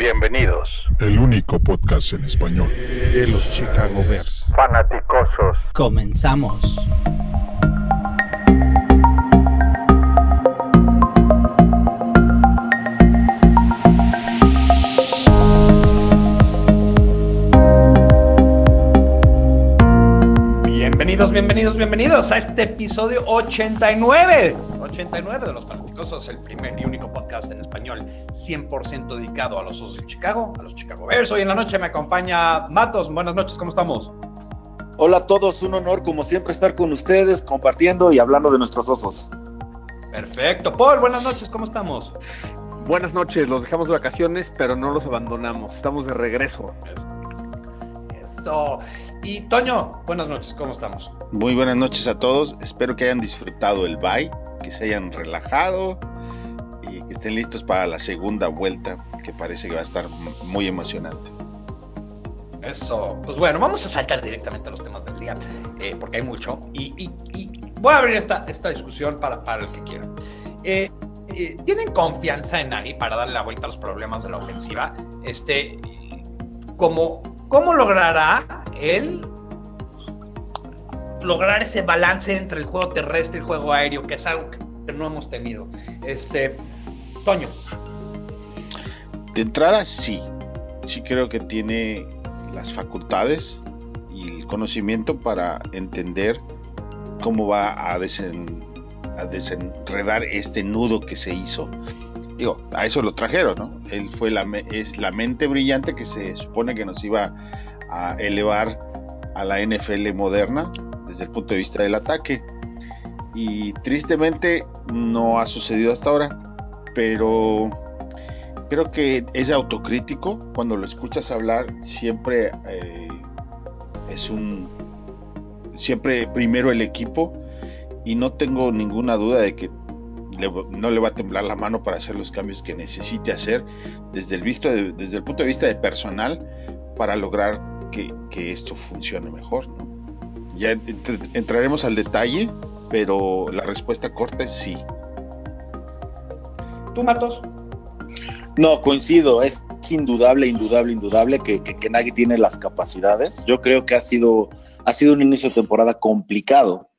Bienvenidos. El único podcast en español de los Chicago Bears. Fanaticosos. Comenzamos. Bienvenidos, bienvenidos, bienvenidos a este episodio 89. 89 de Los Fanaticosos, el primer y único podcast en español 100% dedicado a los Osos de Chicago, a los Chicago Bears. Hoy en la noche me acompaña Matos. Buenas noches, ¿cómo estamos? Hola a todos, un honor como siempre estar con ustedes, compartiendo y hablando de nuestros osos. Perfecto. Paul, buenas noches, ¿cómo estamos? Buenas noches, los dejamos de vacaciones, pero no los abandonamos. Estamos de regreso. Eso. Y Toño, buenas noches, ¿cómo estamos? Muy buenas noches a todos. Espero que hayan disfrutado el bye, que se hayan relajado y que estén listos para la segunda vuelta, que parece que va a estar muy emocionante. Eso. Pues bueno, vamos a saltar directamente a los temas del día, eh, porque hay mucho. Y, y, y, voy a abrir esta, esta discusión para, para el que quiera. Eh, eh, ¿Tienen confianza en Nagy para darle la vuelta a los problemas de la ofensiva? Este, como, ¿Cómo logrará él lograr ese balance entre el juego terrestre y el juego aéreo, que es algo que no hemos tenido? Este, Toño. De entrada, sí. Sí creo que tiene las facultades y el conocimiento para entender cómo va a desenredar este nudo que se hizo. Digo, a eso lo trajeron, ¿no? Él fue la, es la mente brillante que se supone que nos iba a elevar a la NFL moderna desde el punto de vista del ataque. Y tristemente no ha sucedido hasta ahora, pero creo que es autocrítico. Cuando lo escuchas hablar, siempre eh, es un. Siempre primero el equipo, y no tengo ninguna duda de que le, no le va a temblar la mano para hacer los cambios que necesite hacer desde el, visto de, desde el punto de vista de personal para lograr que, que esto funcione mejor. ¿no? Ya entraremos al detalle, pero la respuesta corta es sí. ¿Tú, Matos? No, coincido, es indudable, indudable, indudable que, que, que Nagy tiene las capacidades. Yo creo que ha sido, ha sido un inicio de temporada complicado.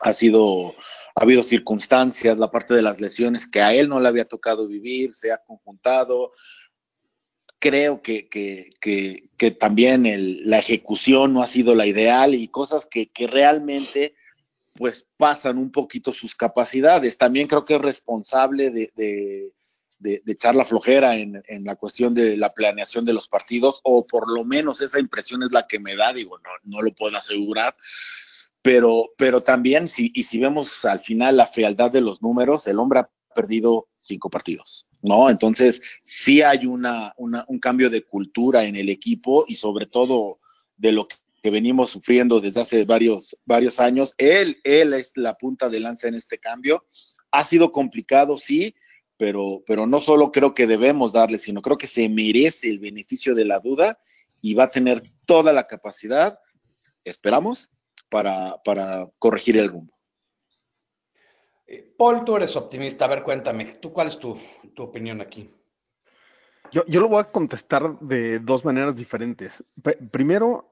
Ha sido, ha habido circunstancias, la parte de las lesiones que a él no le había tocado vivir, se ha conjuntado. Creo que, que, que, también la ejecución no ha sido la ideal y cosas que, que realmente pues pasan un poquito sus capacidades. También creo que es responsable de, de de, de, echar la flojera en, en, la cuestión de la planeación de los partidos, o por lo menos esa impresión es la que me da, digo, no, no lo puedo asegurar, pero, pero también, si, y si vemos al final la frialdad de los números, el hombre ha perdido cinco partidos, ¿no? Entonces, sí hay una, una, un cambio de cultura en el equipo y sobre todo de lo que venimos sufriendo desde hace varios, varios años. Él, él es la punta de lanza en este cambio. Ha sido complicado, sí, pero, pero no solo creo que debemos darle, sino creo que se merece el beneficio de la duda y va a tener toda la capacidad, esperamos, para, para corregir el rumbo. Paul, tú eres optimista. A ver, cuéntame, ¿tú cuál es tu, tu opinión aquí? Yo, yo, lo voy a contestar de dos maneras diferentes. Primero,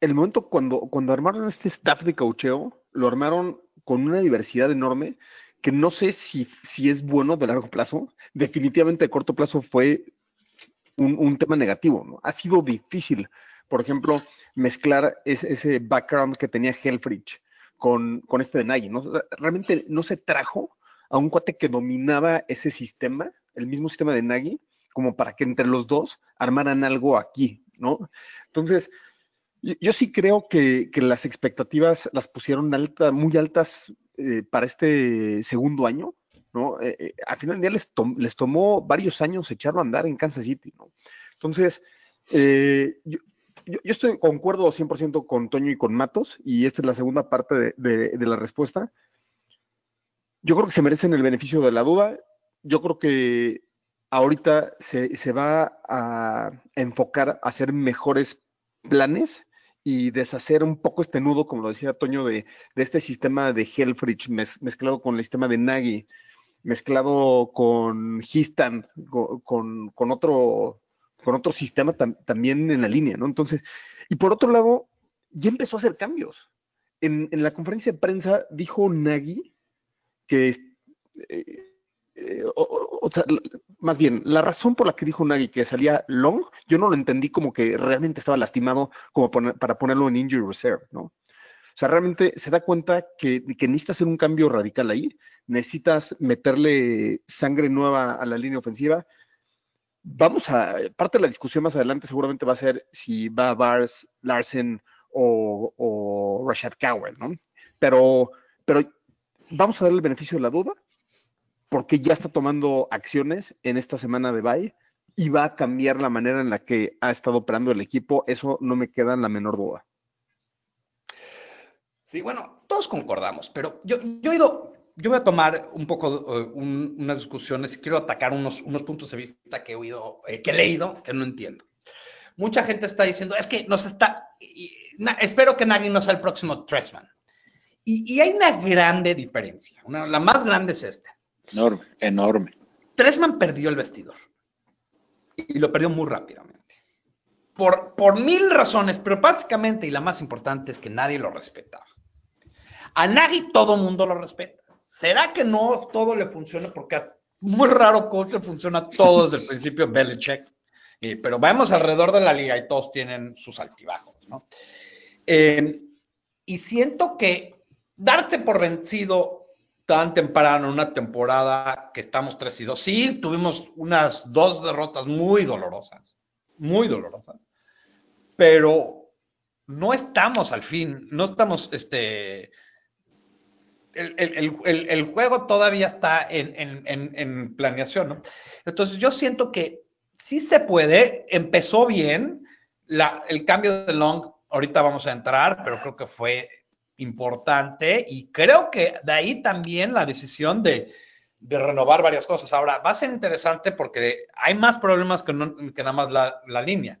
el momento cuando, cuando armaron este staff de caucheo, lo armaron con una diversidad enorme que no sé si, si es bueno de largo plazo. Definitivamente de corto plazo fue un, un tema negativo. ¿no? Ha sido difícil, por ejemplo, mezclar ese background que tenía Helfrich con, con este de Nagy. ¿no? Realmente no se trajo a un cuate que dominaba ese sistema, el mismo sistema de Nagy, como para que entre los dos armaran algo aquí, ¿no? Entonces, yo, sí creo que, que, las expectativas las pusieron muy altas eh, para este segundo año, ¿no? Eh, eh, al final del día les, les, tomó varios años echarlo a andar en Kansas City, ¿no? Entonces, eh, yo, yo, yo, estoy concuerdo 100% con Toño y con Matos, y esta es la segunda parte de, la respuesta. Yo creo que se merecen el beneficio de la duda. Yo creo que ahorita se, va a enfocar a hacer mejores planes y deshacer un poco este nudo, como lo decía Toño, de, este sistema de Helfrich mez, mezclado con el sistema de Nagy. mezclado con Histan, con, otro, con otro sistema también en la línea, ¿no? Entonces, y por otro lado, ya empezó a hacer cambios. En, la conferencia de prensa dijo Nagy que, eh, eh, o, sea, más bien, la razón por la que dijo Nagy que salía long, yo no lo entendí como que realmente estaba lastimado como para ponerlo en injury reserve, ¿no? O sea, realmente se da cuenta que, que necesita hacer un cambio radical ahí, necesitas meterle sangre nueva a la línea ofensiva. Vamos a, parte de la discusión más adelante seguramente va a ser si va Bars, Larsen o, Rashad Cowell, ¿no? Pero, pero vamos a darle el beneficio de la duda porque ya está tomando acciones en esta semana de bye y va a cambiar la manera en la que ha estado operando el equipo. Eso no me queda en la menor duda. Sí, bueno, todos concordamos, pero yo, yo he ido, yo voy a tomar un poco uh, unas discusiones y quiero atacar unos, unos puntos de vista que he oído, eh, que he leído, que no entiendo. Mucha gente está diciendo, es que nos está, espero que nadie no sea el próximo Tressman. Y, y hay una grande diferencia, la más grande es esta. Enorme, enorme. Tressman perdió el vestidor y lo perdió muy rápidamente. Por, por mil razones, pero básicamente y la más importante es que nadie lo respetaba. A Nagy todo mundo lo respeta. ¿Será que no todo le funciona? Porque a muy raro coach le funciona todo desde el principio Belichick. Eh, pero vamos alrededor de la liga y todos tienen sus altibajos, ¿no? Eh, y siento que darte por vencido tan temprano una temporada que estamos 3 y 2, sí, tuvimos unas dos derrotas muy dolorosas, muy dolorosas, pero no estamos al fin, no estamos, este, el, juego todavía está en, planeación, ¿no? Entonces yo siento que sí se puede, empezó bien, la, el cambio de Long, ahorita vamos a entrar, pero creo que fue importante y creo que de ahí también la decisión de, renovar varias cosas. Ahora, va a ser interesante porque hay más problemas que, que nada más la, línea.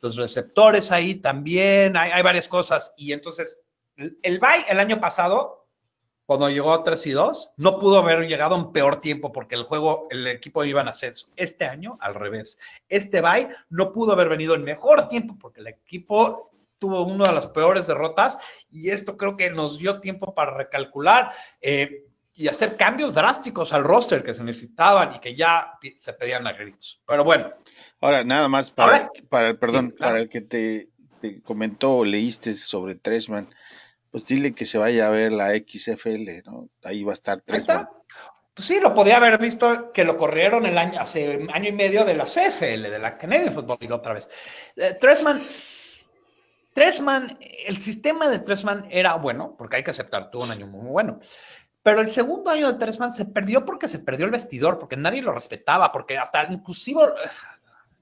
Los receptores ahí también, hay, hay varias cosas. Y entonces, el BAI el año pasado cuando llegó a 3 y 2, no pudo haber llegado en peor tiempo porque el juego, el equipo iba en ascenso. Este año, al revés. Este bye no pudo haber venido en mejor tiempo porque el equipo tuvo una de las peores derrotas y esto creo que nos dio tiempo para recalcular eh, y hacer cambios drásticos al roster que se necesitaban y que ya se pedían a gritos. Pero bueno. Ahora, nada más para, para perdón, para el que te, te comentó, leíste sobre Tresman pues dile que se vaya a ver la XFL, ¿no? Ahí va a estar tres. Pues sí, lo podía haber visto que lo corrieron el año, hace año y medio de la CFL, de la Canadian Football League otra vez. Eh, Tresman, Tresman, el sistema de Tresman era bueno, porque hay que aceptar, tuvo un año muy, bueno. Pero el segundo año de Tresman se perdió porque se perdió el vestidor, porque nadie lo respetaba, porque hasta inclusive eh,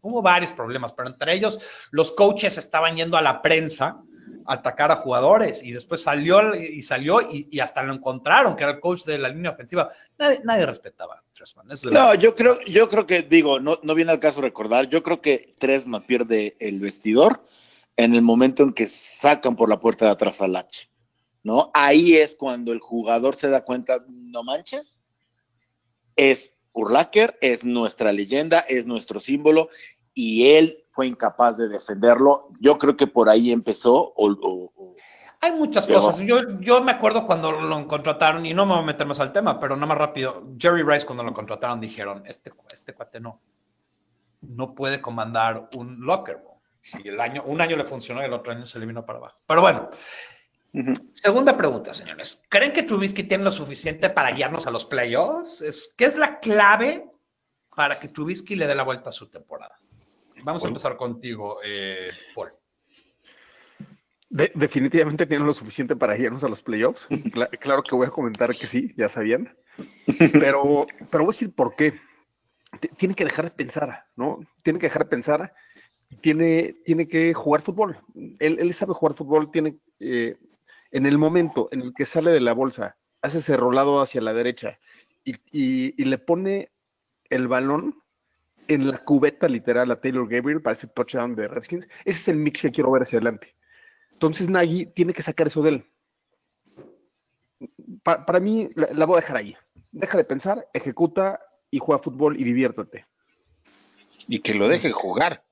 hubo varios problemas, pero entre ellos los coaches estaban yendo a la prensa atacar a jugadores y después salió y salió y, hasta lo encontraron, que era el coach de la línea ofensiva. Nadie, nadie respetaba a Tresman. no, yo creo, yo creo que, digo, no, no viene al caso recordar, yo creo que Tresman pierde el vestidor en el momento en que sacan por la puerta de atrás al H, ¿no? Ahí es cuando el jugador se da cuenta, no manches, es Urlacher, es nuestra leyenda, es nuestro símbolo, y él fue incapaz de defenderlo. Yo creo que por ahí empezó. Hay muchas cosas. Yo, yo me acuerdo cuando lo contrataron, y no me voy a meter más al tema, pero nada más rápido. Jerry Rice, cuando lo contrataron, dijeron: Este, este cuate no, no puede comandar un locker. Y el año, un año le funcionó y el otro año se le vino para abajo. Pero bueno, segunda pregunta, señores. ¿Creen que Trubisky tiene lo suficiente para guiarnos a los playoffs? ¿Qué es la clave para que Trubisky le dé la vuelta a su temporada? Vamos a empezar contigo, eh, Paul. definitivamente tienen lo suficiente para irnos a los playoffs. claro que voy a comentar que sí, ya sabían. Pero, pero voy a decir por qué. tiene que dejar de pensar, ¿no? Tiene que dejar de pensar. Tiene, tiene que jugar fútbol. Él, sabe jugar fútbol. Tiene, eh, en el momento en el que sale de la bolsa, hace ese rolado hacia la derecha y le pone el balón en la cubeta literal a Taylor Gabriel para ese touchdown de Redskins. Ese es el mix que quiero ver hacia adelante. Entonces Nagy tiene que sacar eso de él. para mí, la, voy a dejar ahí. deja de pensar, ejecuta y juega fútbol y diviértate. Y que lo dejen jugar.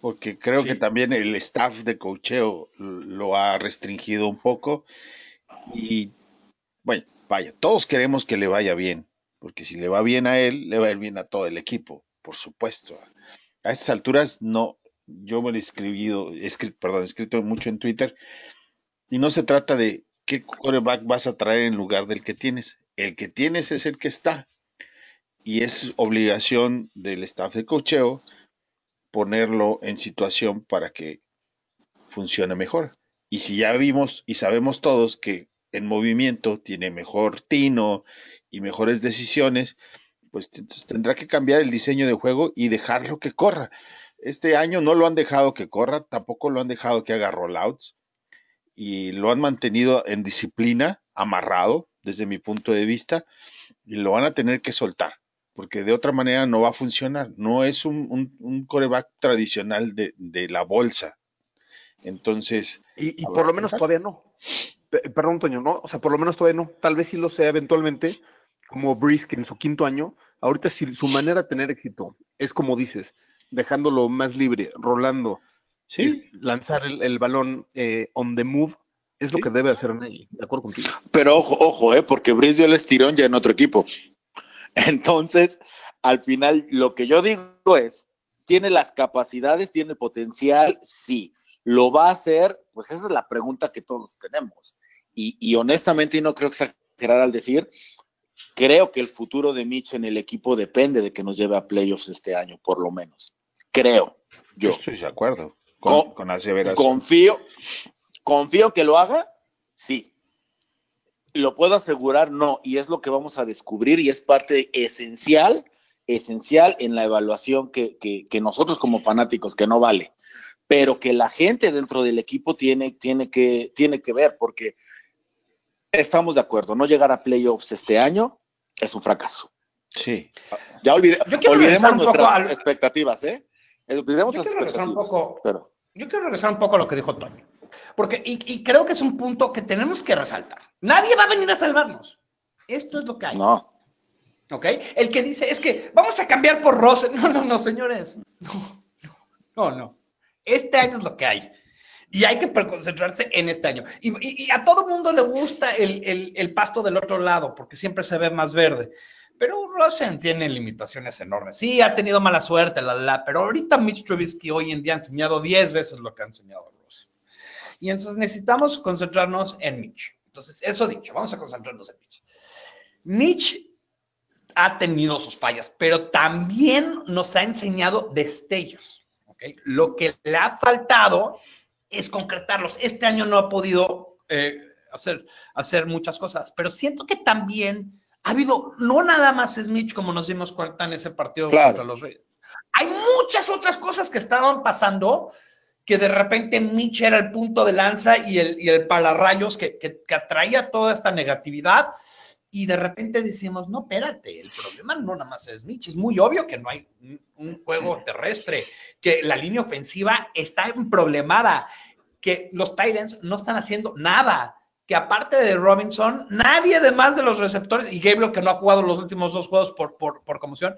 Porque creo que también el staff de cocheo lo ha restringido un poco. Y bueno, vaya, todos queremos que le vaya bien. Porque si le va bien a él, le va a ir bien a todo el equipo, por supuesto. A estas alturas no, yo me lo he escribido, escrito, perdón, escrito mucho en Twitter, y no se trata de qué quarterback vas a traer en lugar del que tienes. El que tienes es el que está. Y es obligación del staff de cocheo ponerlo en situación para que funcione mejor. Y si ya vimos y sabemos todos que en movimiento tiene mejor tino y mejores decisiones, pues tendrá que cambiar el diseño de juego y dejarlo que corra. Este año no lo han dejado que corra, tampoco lo han dejado que haga rollouts y lo han mantenido en disciplina, amarrado desde mi punto de vista, y lo van a tener que soltar, porque de otra manera no va a funcionar. No es un, coreback tradicional de, la bolsa. Entonces. Y, por lo menos todavía no. Perdón, Toño, ¿no? O sea, por lo menos todavía no. Tal vez sí lo sea eventualmente, como Brisk en su quinto año. Ahorita, si su manera de tener éxito es como dices, dejándolo más libre, rolando, ¿Sí? lanzar el, balón eh, on the move, es lo que debe hacer Nagy, de acuerdo contigo. Pero ojo, ojo, eh, porque Brice dio el estirón ya en otro equipo. Entonces, al final, lo que yo digo es, ¿tiene las capacidades, tiene el potencial? Sí. ¿Lo va a hacer? Pues esa es la pregunta que todos tenemos. Y, y honestamente, y no creo exagerar al decir, creo que el futuro de Mitch en el equipo depende de que nos lleve a playoffs este año, por lo menos. Creo. Yo estoy de acuerdo con, con aseveración. Confío, confío que lo haga, sí. ¿Lo puedo asegurar? No. Y es lo que vamos a descubrir y es parte esencial, esencial en la evaluación que, que, nosotros como fanáticos, que no vale, pero que la gente dentro del equipo tiene, tiene, que, tiene que ver, porque estamos de acuerdo, no llegar a playoffs este año es un fracaso. Sí. Ya olvidemos nuestras expectativas, ¿eh? Olvidemos yo quiero regresar un poco, pero... Yo quiero regresar un poco a lo que dijo Toño. Porque, y, creo que es un punto que tenemos que resaltar. Nadie va a venir a salvarnos. Esto es lo que hay. No. ¿Ok? El que dice es que vamos a cambiar por Rose. No, no, no, señores. No, no, no. Este año es lo que hay. Y hay que concentrarse en este año. Y, a todo mundo le gusta el, el, pasto del otro lado, porque siempre se ve más verde. Pero Rosen tiene limitaciones enormes. Sí, ha tenido mala suerte, la, la, pero ahorita Mitch Trubisky hoy en día ha enseñado 10 veces lo que ha enseñado y entonces necesitamos concentrarnos en Mitch. Entonces, eso dicho, vamos a concentrarnos en Mitch. Mitch ha tenido sus fallas, pero también nos ha enseñado destellos. Lo que le ha faltado es concretarlos. Este año no ha podido eh, hacer, hacer muchas cosas, pero siento que también ha habido, no nada más es Mitch como nos dimos cuenta en ese partido contra los Reyes. Hay muchas otras cosas que estaban pasando que de repente Mitch era el punto de lanza y el, y el pararrayos que, que, atraía toda esta negatividad. Y de repente decimos, no, espérate, el problema no nada más es Mitch, es muy obvio que no hay un, juego terrestre, que la línea ofensiva está problemada, que los Titans no están haciendo nada, que aparte de Robinson, nadie además de los receptores, y Gabriel que no ha jugado los últimos dos juegos por, por, por conmoción,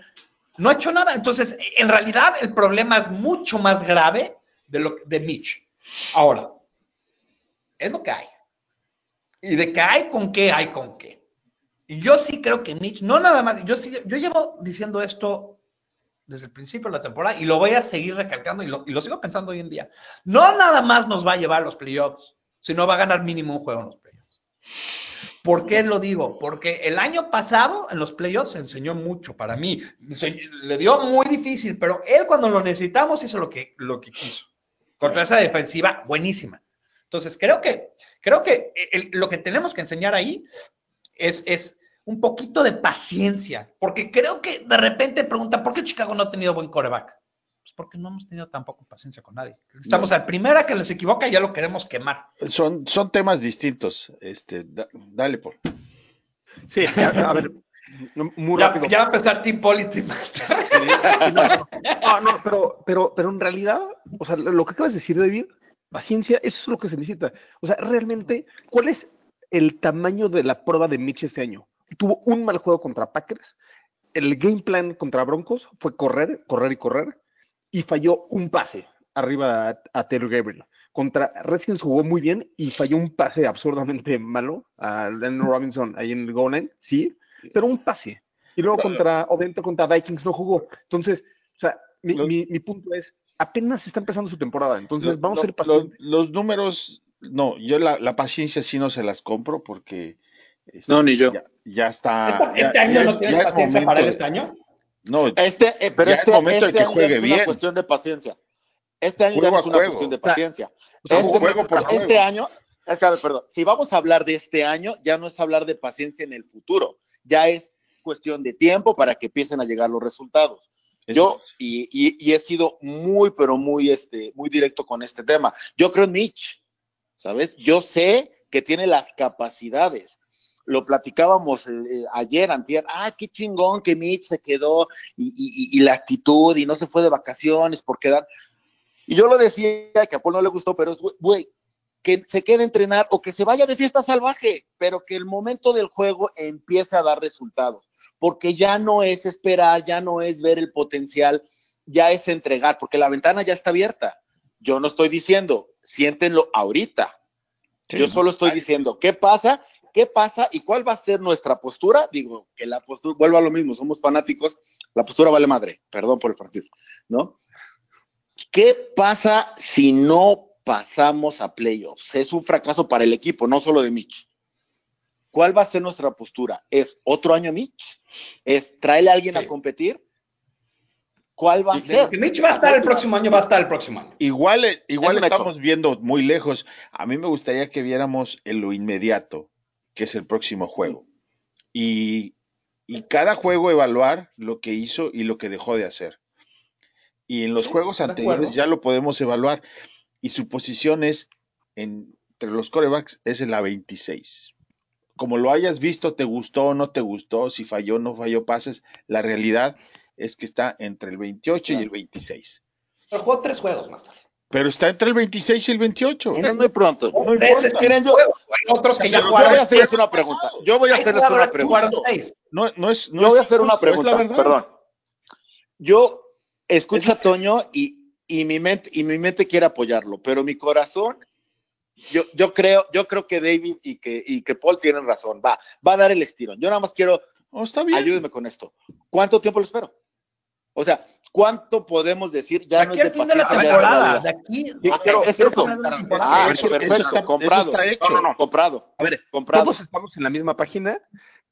no ha hecho nada. Entonces, en realidad el problema es mucho más grave de, lo, de Mitch. Ahora, es lo que hay. Y de que hay con qué, hay con qué. Yo sí creo que Mitch, no nada más, yo sí, yo llevo diciendo esto desde el principio de la temporada y lo voy a seguir recalcando y lo, y lo sigo pensando hoy en día. No nada más nos va a llevar a los playoffs, sino va a ganar mínimo un juego en los playoffs. ¿Por qué lo digo? Porque el año pasado en los playoffs enseñó mucho para mí. le dio muy difícil, pero él cuando lo necesitamos hizo lo que, lo que quiso contra esa defensiva buenísima. Entonces, creo que, creo que lo que tenemos que enseñar ahí es, es un poquito de paciencia, porque creo que de repente preguntan, ¿por qué Chicago no ha tenido buen coreback? Pues porque no hemos tenido tampoco paciencia con nadie. Estamos al primera que les equivoca y ya lo queremos quemar. Son, son temas distintos. Este, dale, por. Sí, a ver, muy ya, va a empezar Team Politics. no, no, pero, pero, pero en realidad, o sea, lo que acabas de decir, David, paciencia, eso es lo que se necesita. O sea, realmente, ¿cuál es el tamaño de la prueba de Mitch este año? Tuvo un mal juego contra Packers. El game plan contra Broncos fue correr, correr y correr, y falló un pase arriba a, a Taylor Gabriel. Contra Redskins jugó muy bien y falló un pase absurdamente malo a Lennon Robinson ahí en el goal line, sí, pero un pase. Y luego contra, obviamente contra Vikings no jugó. Entonces, o sea, mi, Los- mi- mi punto es, apenas está empezando su temporada, entonces vamos a pacientes. Los, los números, no, yo la, la paciencia sí no se las compro porque. Este, No, ni yo. Ya, ya está. Ya- ¿Este año ya no es- tienes ya es paciencia para él de- este año? No, Este, eh, pero Ya es este, momento de este que año juegue ya no es bien. una cuestión de paciencia. Este año ya Juego no a es una juego. cuestión de paciencia. O sea, Este, juego por este juego. año, es que, a ver, perdón, si vamos a hablar de este año, ya no es hablar de paciencia en el futuro, ya es cuestión de tiempo para que empiecen a llegar los resultados. Yo, y, y- y he sido muy, pero muy, este, muy directo con este tema. Yo creo en Mitch, ¿sabes? Yo sé que tiene las capacidades. Lo platicábamos eh, eh, ayer, antier. Ah, qué chingón que Mitch se quedó y, y- y- y la actitud y no se fue de vacaciones por quedar. Y yo lo decía que a Paul no le gustó, pero es, güey, que se quede a entrenar o que se vaya de fiesta salvaje, pero que el momento del juego empiece a dar resultados porque ya no es esperar, ya no es ver el potencial, ya es entregar, porque la ventana ya está abierta. Yo no estoy diciendo, siéntenlo ahorita. Sí. Yo solo estoy diciendo, ¿qué pasa? ¿Qué pasa y cuál va a ser nuestra postura? Digo, que la postura, vuelvo a lo mismo, somos fanáticos, la postura vale madre, perdón por el francés, ¿no? ¿Qué pasa si no pasamos a playoffs? Es un fracaso para el equipo, no solo de Mitch. ¿Cuál va a ser nuestra postura? ¿Es otro año Mitch? ¿Es traerle a alguien Sí. a competir? ¿Cuál va a ser? Que Mitch va a estar el próximo año, va a estar el próximo año. Igual, eh, igual Es estamos viendo muy lejos. A mí me gustaría que viéramos en lo inmediato, que es el próximo juego. Y, y cada juego evaluar lo que hizo y lo que dejó de hacer. Y en los Sí, juegos anteriores ya lo podemos evaluar. Y su posición es, entre los corebacks, es en la 26. Como lo hayas visto, te gustó o no te gustó, si falló o no falló pases, la realidad es que está entre el 28 y el 26. Pero jugó tres juegos más tarde. Pero está entre el 26 y el 28. Es muy pronto. No Miren, yo- otros que ya Yo voy jugaron. a hacerles una pregunta. Yo voy a hacerles una pregunta. No, no es. No Yo voy a hacer una pregunta, perdón. Yo escucho a Toño y, y mi mente y mi mente quiere apoyarlo, pero mi corazón, yo, yo creo, yo creo que David y que, y que Paul tienen razón. Va, va a dar el estirón. Yo nada más quiero, Oh, está bien. ayúdeme con esto. ¿Cuánto tiempo lo espero? O sea, ¿cuánto podemos decir? Ya De no aquí es al de fin de la es temporada. De aquí. Yo quiero- es quiero eso. Ah, temporada. eso, eso- perfecto, eso está- comprado. eso está hecho. No, no, no, comprado, A ver, comprado. todos estamos en la misma página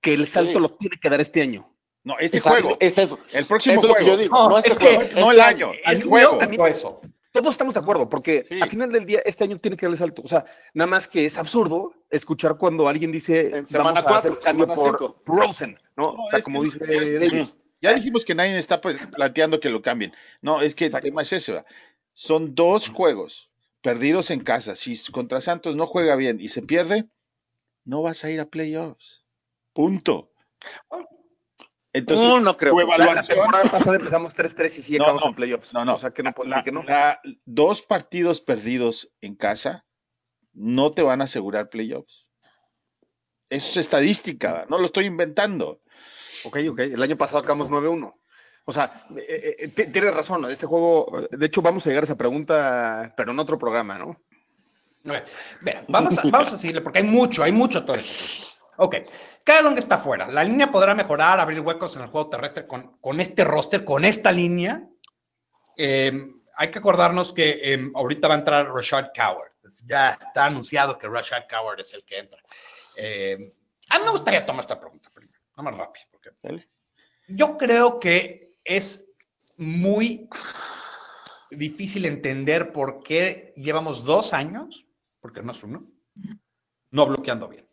que el salto Sí. lo tiene que dar este año. No, este Exacto, juego. Es eso. El próximo es lo que juego. yo digo. No, No, este es que- juego, no este el año. Es el juego. eso. Todos estamos de acuerdo, porque Sí. al final del día este año tiene que dar el salto. O sea, nada más que es absurdo escuchar cuando alguien dice En semana vamos a hacer cuatro, un cambio semana por, Rosen, ¿no? No, o sea, es como que- dice David. Ya dijimos que nadie está planteando que lo cambien. No, es que el Exacto. tema es ese. ¿verdad? Son dos juegos perdidos en casa. Si contra Santos no juega bien y se pierde, no vas a ir a playoffs. Punto. Entonces, no, no creo. tu La, la evaluación. pasada empezamos 3-3 y sí No, acabamos no, en playoffs. no, no. O sea, que no puedo la- decir que no. la- dos partidos perdidos en casa no te van a asegurar playoffs. Eso es estadística, ¿verdad? no lo estoy inventando. Ok, ok. El año pasado acabamos 9-1. O sea, eh, eh, t- tienes razón. Este juego, de hecho, vamos a llegar a esa pregunta, pero en otro programa, ¿no? Vamos a, vamos seguirle porque hay mucho, hay mucho todo esto. Ok, Kyle Long está fuera. La línea podrá mejorar, abrir huecos en el juego terrestre con, con este roster, con esta línea. Eh, hay que acordarnos que eh, ahorita va a entrar Rashad Coward. Ya está anunciado que Rashad Coward es el que entra. Eh, a mí me gustaría tomar esta pregunta primero, más rápido, yo creo que es muy difícil entender por qué llevamos dos años, porque no es uno, no bloqueando bien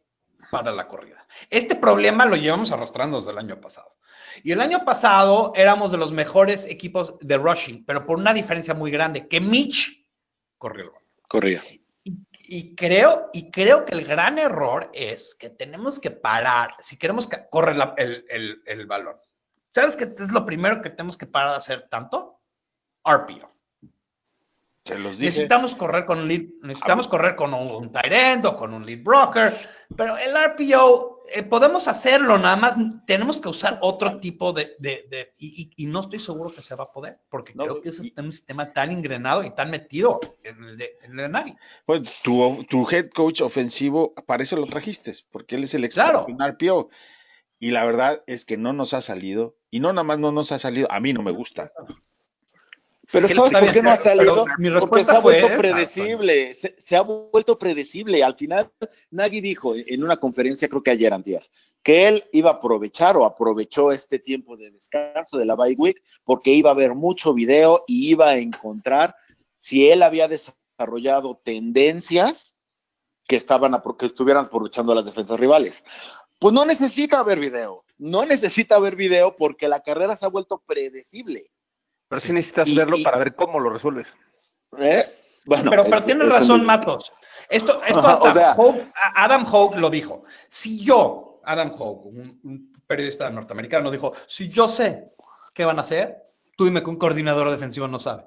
para la corrida. Este problema lo llevamos arrastrando desde el año pasado. Y el año pasado éramos de los mejores equipos de rushing, pero por una diferencia muy grande, que Mitch corrió el balón. Corría. Y creo, y creo que el gran error es que tenemos que parar, si queremos que corre el, el, el balón. ¿Sabes qué es lo primero que tenemos que parar de hacer tanto? RPO. Se los dije. Necesitamos correr con un lead, necesitamos correr con un, tight o con un lead broker, pero el RPO eh, podemos hacerlo, nada más tenemos que usar otro tipo de, de- de- y, y- no estoy seguro que se va a poder, porque No, creo que es y- un sistema tan ingrenado y tan metido en el de, en el de Nagy. Pues tu, tu head coach ofensivo, para eso lo trajiste, porque él es el experto Claro. en RPO. Y la verdad es que no nos ha salido, y no nada más no nos ha salido, a mí no me gusta. Pero ¿sabes por qué no ha salido? mi Porque se ha vuelto esa, predecible, se, se ha vuelto predecible. Al final, Nagy dijo en una conferencia, creo que ayer, antier, que él iba a aprovechar o aprovechó este tiempo de descanso de la bye week porque iba a ver mucho video y iba a encontrar si él había desarrollado tendencias que, estaban, que estuvieran aprovechando las defensas rivales. Pues no necesita ver video, no necesita ver video porque la carrera se ha vuelto predecible. Pero sí necesitas Y- verlo y- para ver cómo lo resuelves. ¿eh? Bueno, pero pero es- tienes es razón, el- Matos. Esto, esto hasta o sea- a- Adam Hogue lo dijo. Si yo, Adam Hogue, un, un periodista norteamericano, dijo, si yo sé qué van a hacer, tú dime que un coordinador defensivo no sabe.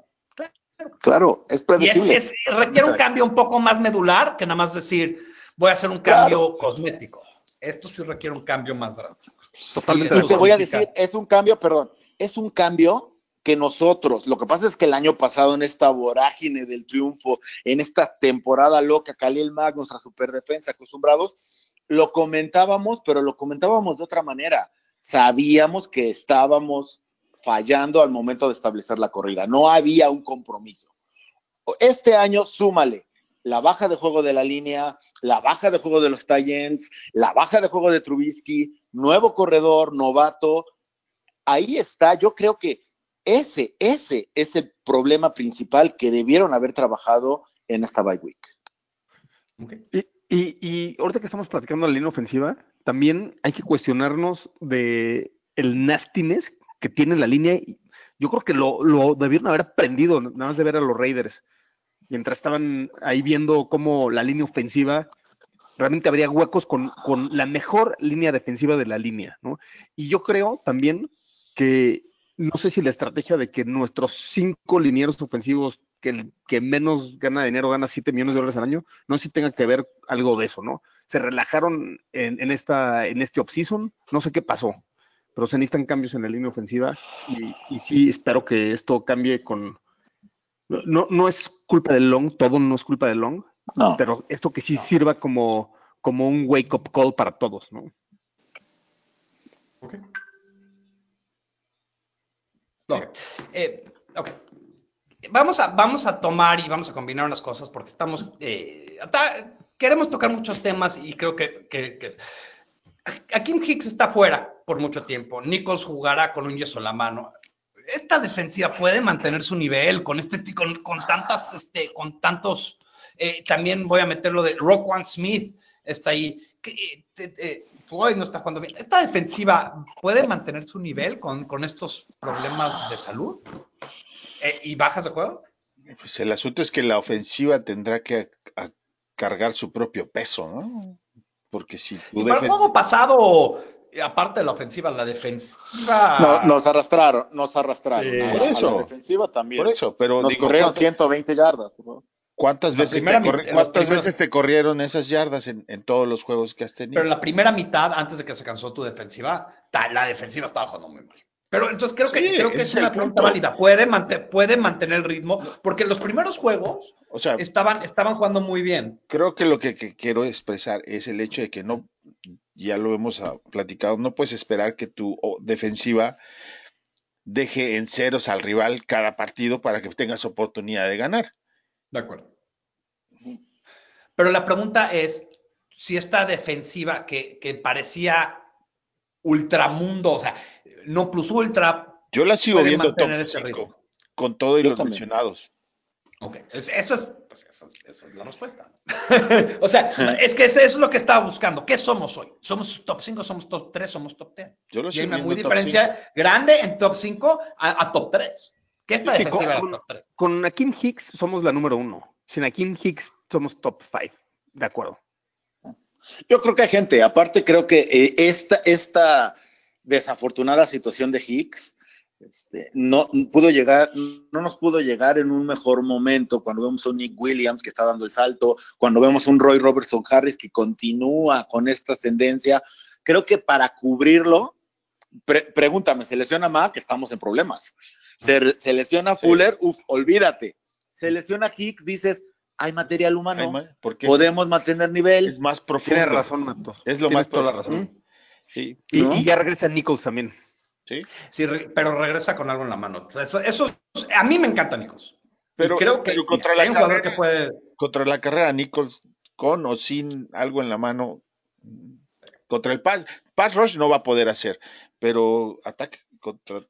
Claro, es Y es, predecible. es- requiere un cambio un poco más medular que nada más decir, voy a hacer un cambio cosmético. Esto sí requiere un cambio más drástico. Totalmente Sí, y te voy a decir, es un cambio, perdón, es un cambio que nosotros, lo que pasa es que el año pasado en esta vorágine del triunfo, en esta temporada loca, Khalil Mack, nuestra superdefensa, acostumbrados, lo comentábamos, pero lo comentábamos de otra manera. Sabíamos que estábamos fallando al momento de establecer la corrida, no había un compromiso. Este año, súmale la baja de juego de la línea, la baja de juego de los Titans, la baja de juego de Trubisky, nuevo corredor, novato. Ahí está, yo creo que ese, ese es el problema principal que debieron haber trabajado en esta bye week. Y, y, ahorita que estamos platicando la línea ofensiva, también hay que cuestionarnos de el nastiness que tiene la línea. Yo creo que lo, lo debieron haber aprendido, nada más de ver a los Raiders. Mientras estaban ahí viendo cómo la línea ofensiva, realmente habría huecos con, con la mejor línea defensiva de la línea, ¿no? Y yo creo también que no sé si la estrategia de que nuestros cinco linieros ofensivos, que el que menos gana dinero, gana 7 millones de dólares al año, no sé si tenga que ver algo de eso, ¿no? Se relajaron en, en esta, en este offseason, no sé qué pasó, pero se necesitan cambios en la línea ofensiva y, y sí espero que esto cambie con... No, no es culpa de Long, todo no es culpa de Long, No. pero esto que sí sirva como, como un wake-up call para todos, ¿no? Ok. Eh. Vamos a, vamos a tomar y vamos a combinar unas cosas porque estamos. eh, queremos tocar muchos temas y creo que. que, que- Kim Hicks está fuera por mucho tiempo. Nichols jugará con un yeso en la mano.Esta defensiva puede mantener su nivel con este con, con tantas, este, con tantos. eh, también voy a meter lo de Roquan Smith, está ahí. Floyd no está jugando bien. ¿Esta defensiva puede mantener su nivel con, con estos problemas de salud? Eh, ¿Y bajas de juego? Pues el asunto es que la ofensiva tendrá que a- cargar su propio peso, ¿no? Porque si Y para el juego pasado, aparte de la ofensiva, la defensiva. No, nos arrastraron, nos arrastraron. Sí. a, Por a eso. la defensiva también. Por eso, pero Nos digo, corrieron ¿cuántas, 120 yardas. ¿no? Cuántas veces, te, mitad- cuántas veces te corrieron esas yardas en, en todos los juegos que has tenido? Pero la primera mitad, antes de que se cansó tu defensiva, la defensiva estaba jugando muy mal. Pero entonces creo que, Sí, creo que es es una pregunta válida. Puede, puede mantener el ritmo, porque los primeros juegos o sea, estaban, estaban jugando muy bien. creo que lo que, que quiero expresar es el hecho de que no, ya lo hemos ah, platicado, no puedes esperar que tu defensiva deje en ceros al rival cada partido para que tengas oportunidad de ganar. De acuerdo. Pero la pregunta es si esta defensiva que, que parecía ultramundo, o sea, no plus ultra, Yo la sigo viendo top ese 5, ritmo. con todo y Yo los también. mencionados. Ok, es- eso es, pues, esa, es- esa es la respuesta. o sea, es que eso es lo que estaba buscando. ¿Qué somos hoy? ¿Somos top 5, somos top 3, somos top 10? Yo lo Y hay sigo una viendo muy diferencia grande en top 5 a, a top 3. ¿Qué esta Sí, defensiva con- era top 3? Con Akim Hicks somos la número uno. Sin Akim Hicks somos top five. De acuerdo. Yo creo que hay gente, aparte creo que eh, esta, esta desafortunada situación de Hicks Este, no pudo llegar, no nos pudo llegar en un mejor momento cuando vemos a un Nick Williams que está dando el salto, cuando vemos a un Roy Robertson Harris que continúa con esta tendencia. Creo que para cubrirlo, pregúntame, ¿se lesiona Mac? Estamos en problemas. Se, lesiona Fuller, uf, olvídate. Se lesiona Hicks, dices, hay material humano, podemos mantener nivel. Es más profundo. Tienes razón, Mato. Es lo más toda la razón. Y, ya regresa Nichols también. Sí. Sí, pero regresa con algo en la mano. Eso, eso a mí me encanta Nichols. Pero, creo que contra la carrera, que puede... contra la carrera Nichols con o sin algo en la mano contra el pass, pass rush no va a poder hacer, pero ataque contra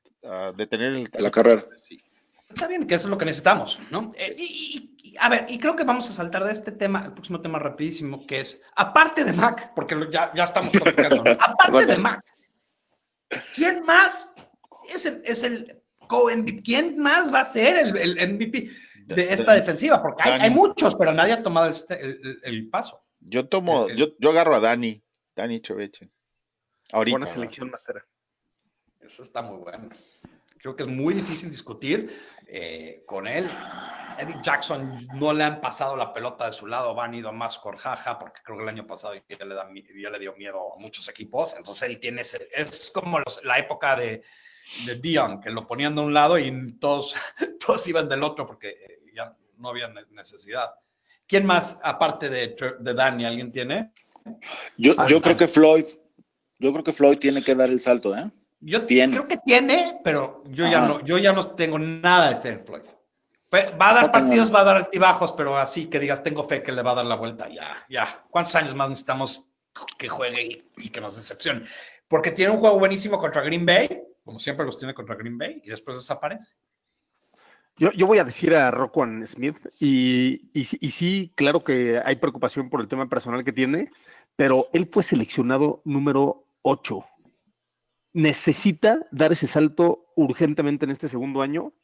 detener la carrera. Sí. Está bien, que eso es lo que necesitamos, ¿no? Eh, y, a ver, y creo que vamos a saltar de este tema al próximo tema rapidísimo, que es, aparte de Mac, porque ya, ya estamos platicando, aparte de Mac, ¿quién más es el, es el co-MVP? ¿Quién más va a ser el, el MVP de esta defensiva? Porque hay, hay, muchos, pero nadie ha tomado el, el paso. Yo tomo, yo, yo agarro a Dani, Dani Choveche. Ahorita. Buena selección, Master. Eso está muy bueno. Creo que es muy difícil discutir eh, con él. Eddie Jackson no le han pasado la pelota de su lado, van ido más con jaja, porque creo que el año pasado ya le, da, ya le dio miedo a muchos equipos. Entonces él tiene ese, es como la época de, de Dion, que lo ponían de un lado y todos, todos iban del otro porque eh, ya no había necesidad. ¿Quién más, aparte de, de Danny, alguien tiene? Yo, yo creo que Floyd, yo creo que Floyd tiene que dar el salto, ¿eh? Yo creo que tiene, pero yo ya no, yo ya no tengo nada de Fair Floyd. Va a dar partidos, va a dar altibajos, pero así que digas, tengo fe que le va a dar la vuelta. Ya, ya. ¿Cuántos años más necesitamos que juegue y, que nos decepcione? Porque tiene un juego buenísimo contra Green Bay, como siempre los tiene contra Green Bay, y después desaparece. Yo, yo voy a decir a Rockwell Smith, y, y, y sí, claro que hay preocupación por el tema personal que tiene, pero él fue seleccionado número 8 necesita dar ese salto urgentemente en este segundo año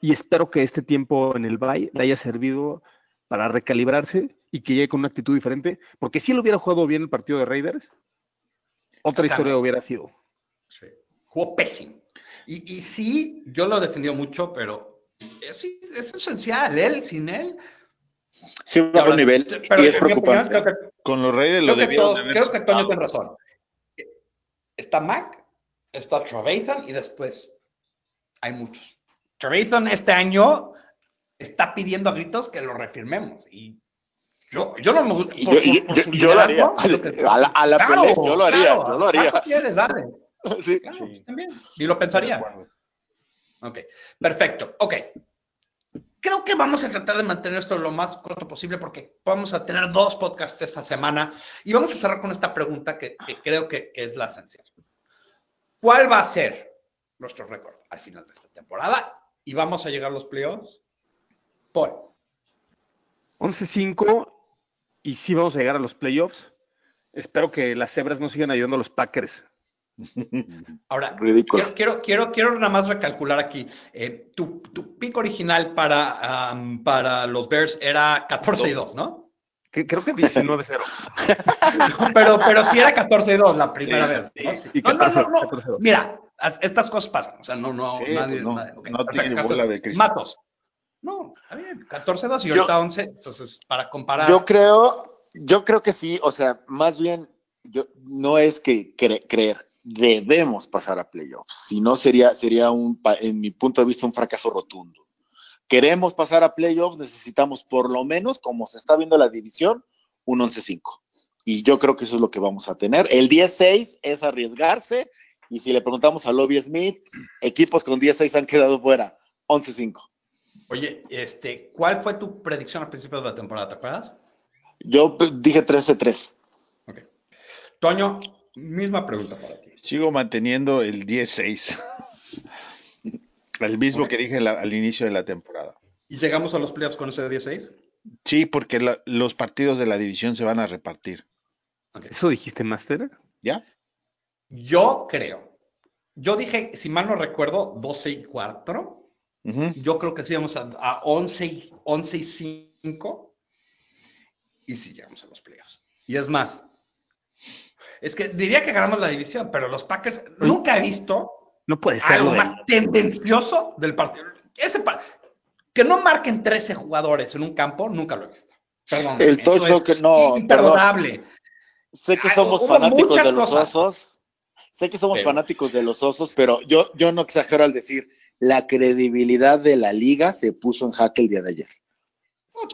y espero que este tiempo en el Bay le haya servido para recalibrarse y que llegue con una actitud diferente, porque si él hubiera jugado bien el partido de Raiders, otra historia hubiera sido. Sí. Jugó pésimo. Y, sí, yo lo he defendido mucho, pero es, es esencial. Él, sin él, Sí, bajo nivel. Pero y es preocupante. Con los Raiders lo debieron de Creo que Toño tiene razón está Mac, está Trevathan y después hay muchos. Trevathan este año está pidiendo a gritos que lo refirmemos y yo, yo no me gusta. Yo, yo, lo haría. A la, pelea, yo lo haría. yo lo haría. quieres? Dale. Sí. También. Y lo pensaría. Ok, perfecto. Ok. Creo que vamos a tratar de mantener esto lo más corto posible porque vamos a tener dos podcasts esta semana y vamos a cerrar con esta pregunta que, creo que, es la esencial. ¿Cuál va a ser nuestro récord al final de esta temporada? ¿Y vamos a llegar a los playoffs? Paul. 11-5 y sí vamos a llegar a los playoffs. Espero que las cebras no sigan ayudando a los Packers. Ahora, quiero, quiero, quiero, quiero, nada más recalcular aquí. Eh, tu, tu pick original para, para los Bears era 14 y 2, ¿no? creo que 19-0. pero, pero sí era 14 y 2 la primera vez. ¿no? no, no, no, Mira, estas cosas pasan. O sea, no, no, nadie. No, no tiene bola de cristal. Matos. No, está bien, 14-2 y ahorita 11. Entonces, para comparar. Yo creo, yo creo que sí. O sea, más bien, yo, no es que creer debemos pasar a playoffs. Si no, sería, sería un, en mi punto de vista, un fracaso rotundo. Queremos pasar a playoffs, necesitamos por lo menos, como se está viendo la división, un 11-5. Y yo creo que eso es lo que vamos a tener. El 10-6 es arriesgarse. Y si le preguntamos a Lobby Smith, equipos con 10-6 han quedado fuera. 11-5. Oye, este, ¿cuál fue tu predicción al principio de la temporada? ¿Te acuerdas? Yo dije 13-3. Ok. Toño, misma pregunta para ti. Sigo manteniendo el 10-6. el mismo que dije al inicio de la temporada. ¿Y llegamos a los playoffs con ese 10-6? Sí, porque los partidos de la división se van a repartir. ¿Eso dijiste, Master? ¿Ya? Yo creo. Yo dije, si mal no recuerdo, 12 y 4. Yo creo que sí vamos a, 11, y, 11 y 5. Y sí llegamos a los playoffs. Y es más, es que diría que ganamos la división, pero los Packers nunca he visto No puede ser. algo de- más tendencioso del partido. Ese pa- que no marquen 13 jugadores en un campo, nunca lo he visto. Perdón. El touchdown es que no, Imperdonable. Sé que Ah, somos hubo fanáticos de los cosas. osos. Sé que somos Pero- fanáticos de los osos, pero yo, yo no exagero al decir la credibilidad de la liga se puso en jaque el día de ayer.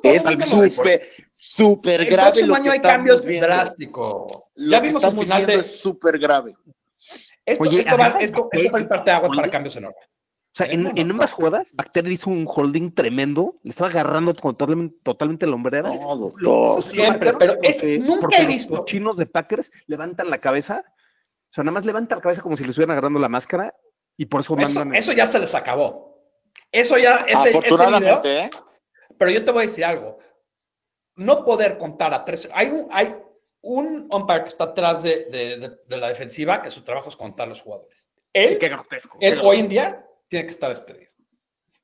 Es súper, súper El grave próximo lo año que hay cambios viendo. drásticos. Lo Ya que vimos el final de. es súper grave. Esto, Oye, esto, va, además, esto, esto fue el parteaguas para cambios enormes. O sea, en, en ambas jugadas, Bacter hizo un holding tremendo. Le estaba agarrando totalmente, totalmente la hombrera. No, Lo- doctor. lo Siempre, pero es- porque- nunca porque he los visto- cochinos de Packers levantan la cabeza. O sea, nada más levantan la cabeza como si le estuvieran agarrando la máscara y por eso Eso, mandan. eso ya se les acabó. Eso ya, ese, ese video, Afortunadamente, ¿eh? Pero yo te voy a decir algo. No poder contar a tres. Hay un, hay un umpire que está atrás de, de- de- de la defensiva que su trabajo es contar los jugadores. Él, Qué grotesco. qué él grotesco. hoy en día tiene que estar despedido.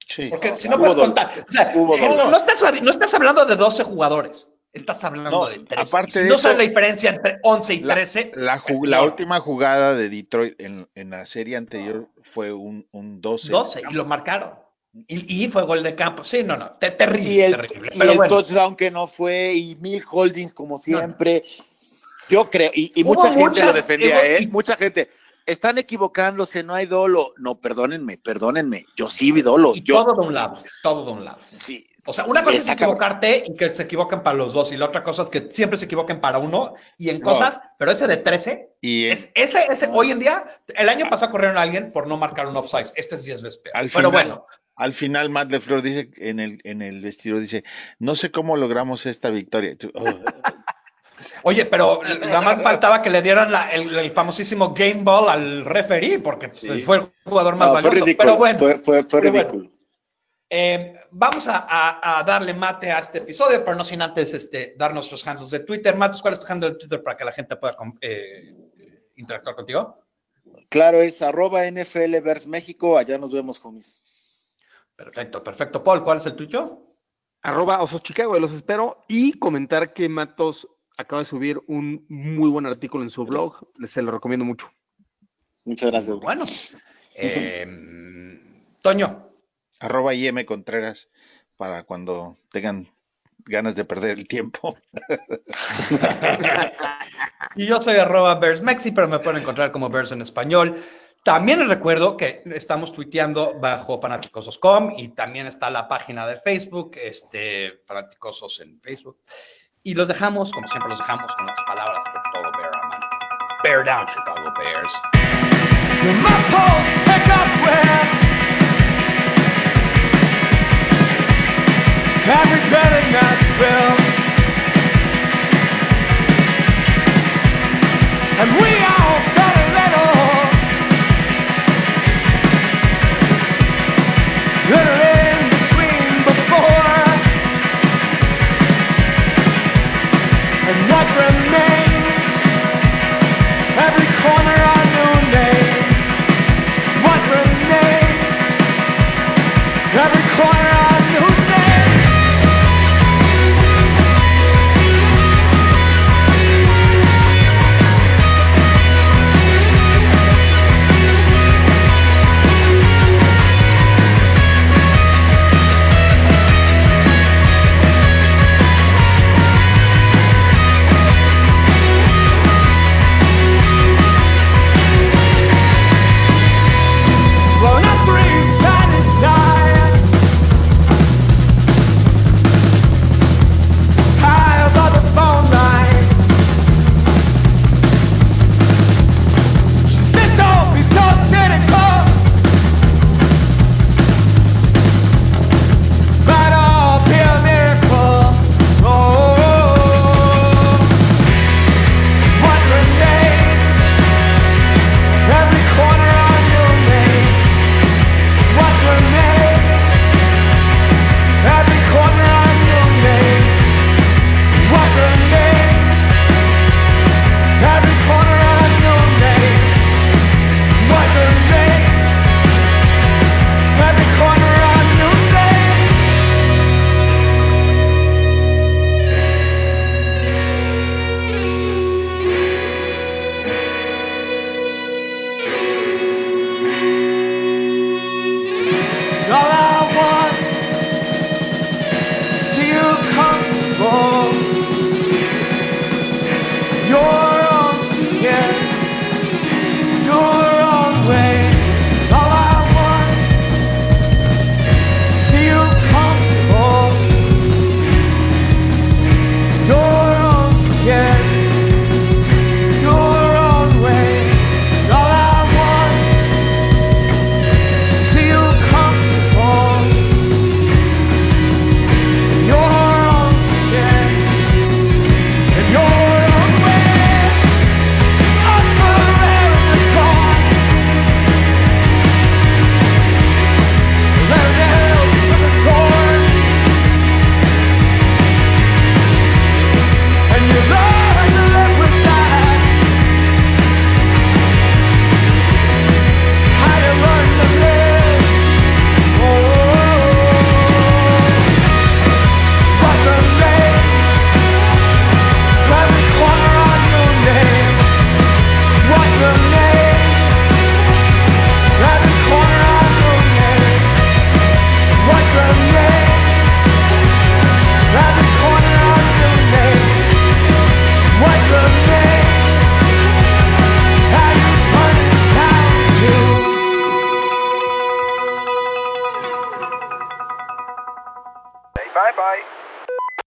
Sí. Porque No, si no hubo puedes contar. O sea, Hubo no, no estás, no estás hablando de 12 jugadores. Estás hablando No, de 13. aparte de no eso- sabes la diferencia entre 11 y La, 13. la ju- es la última jugada de Detroit en, en la serie anterior fue un, un 12. 12 y lo marcaron. Y, y fue gol de campo. Sí, no, no. te- terrible, Y el, terrible. y Pero el bueno, touchdown que no fue, y mil holdings como siempre. Yo creo, y, y mucha gente muchas- lo defendía, ¿eh? Mucha gente. Están equivocándose, no hay dolo. No, perdónenme, perdónenme. Yo sí vi dolo. y Yo, todo de un lado. Todo de un lado. sí. O sea, una cosa es equivocarte y que se equivoquen para los dos. Y la otra cosa es que siempre se equivoquen para uno y en No. cosas. Pero ese de 13, Y es, ese, ese, hoy en día, el año pasado corrieron a alguien por no marcar un offside. Este es 10 veces peor. al Pero bueno, al final Matt LeFleur dice en el, en el vestidor, dice, no sé cómo logramos esta victoria. Tú, "Oh". Oye, pero nada más faltaba que le dieran la- el, el famosísimo game ball al referee, porque Sí. fue el jugador más No, fue valioso. ridículo. Pero bueno, fue, fue, fue pero bueno. ridículo. eh, vamos a, a- a darle mate a este episodio, pero no sin antes este, dar nuestros handles de Twitter. Matos, ¿cuál es tu handle de Twitter para que la gente pueda eh, interactuar contigo? Claro, es arroba NFL México. Allá nos vemos, homies. Perfecto, perfecto. Paul, ¿cuál es el tuyo? Arroba Osos Chicago, los espero. Y comentar que Matos acaba de subir un muy buen artículo en su blog. Les se lo recomiendo mucho. Muchas gracias. Bueno, eh, Toño. arroba IM Contreras para cuando tengan ganas de perder el tiempo. Y yo soy arroba Bearsmexi, pero me pueden encontrar como Bears en español. También recuerdo que estamos tuiteando bajo Fanaticosos.com y también está la página de Facebook, este, Fanaticosos en Facebook. Y los dejamos, como siempre los dejamos, con las palabras que todo Bear aman. Bear down, Chicago Bears. And we all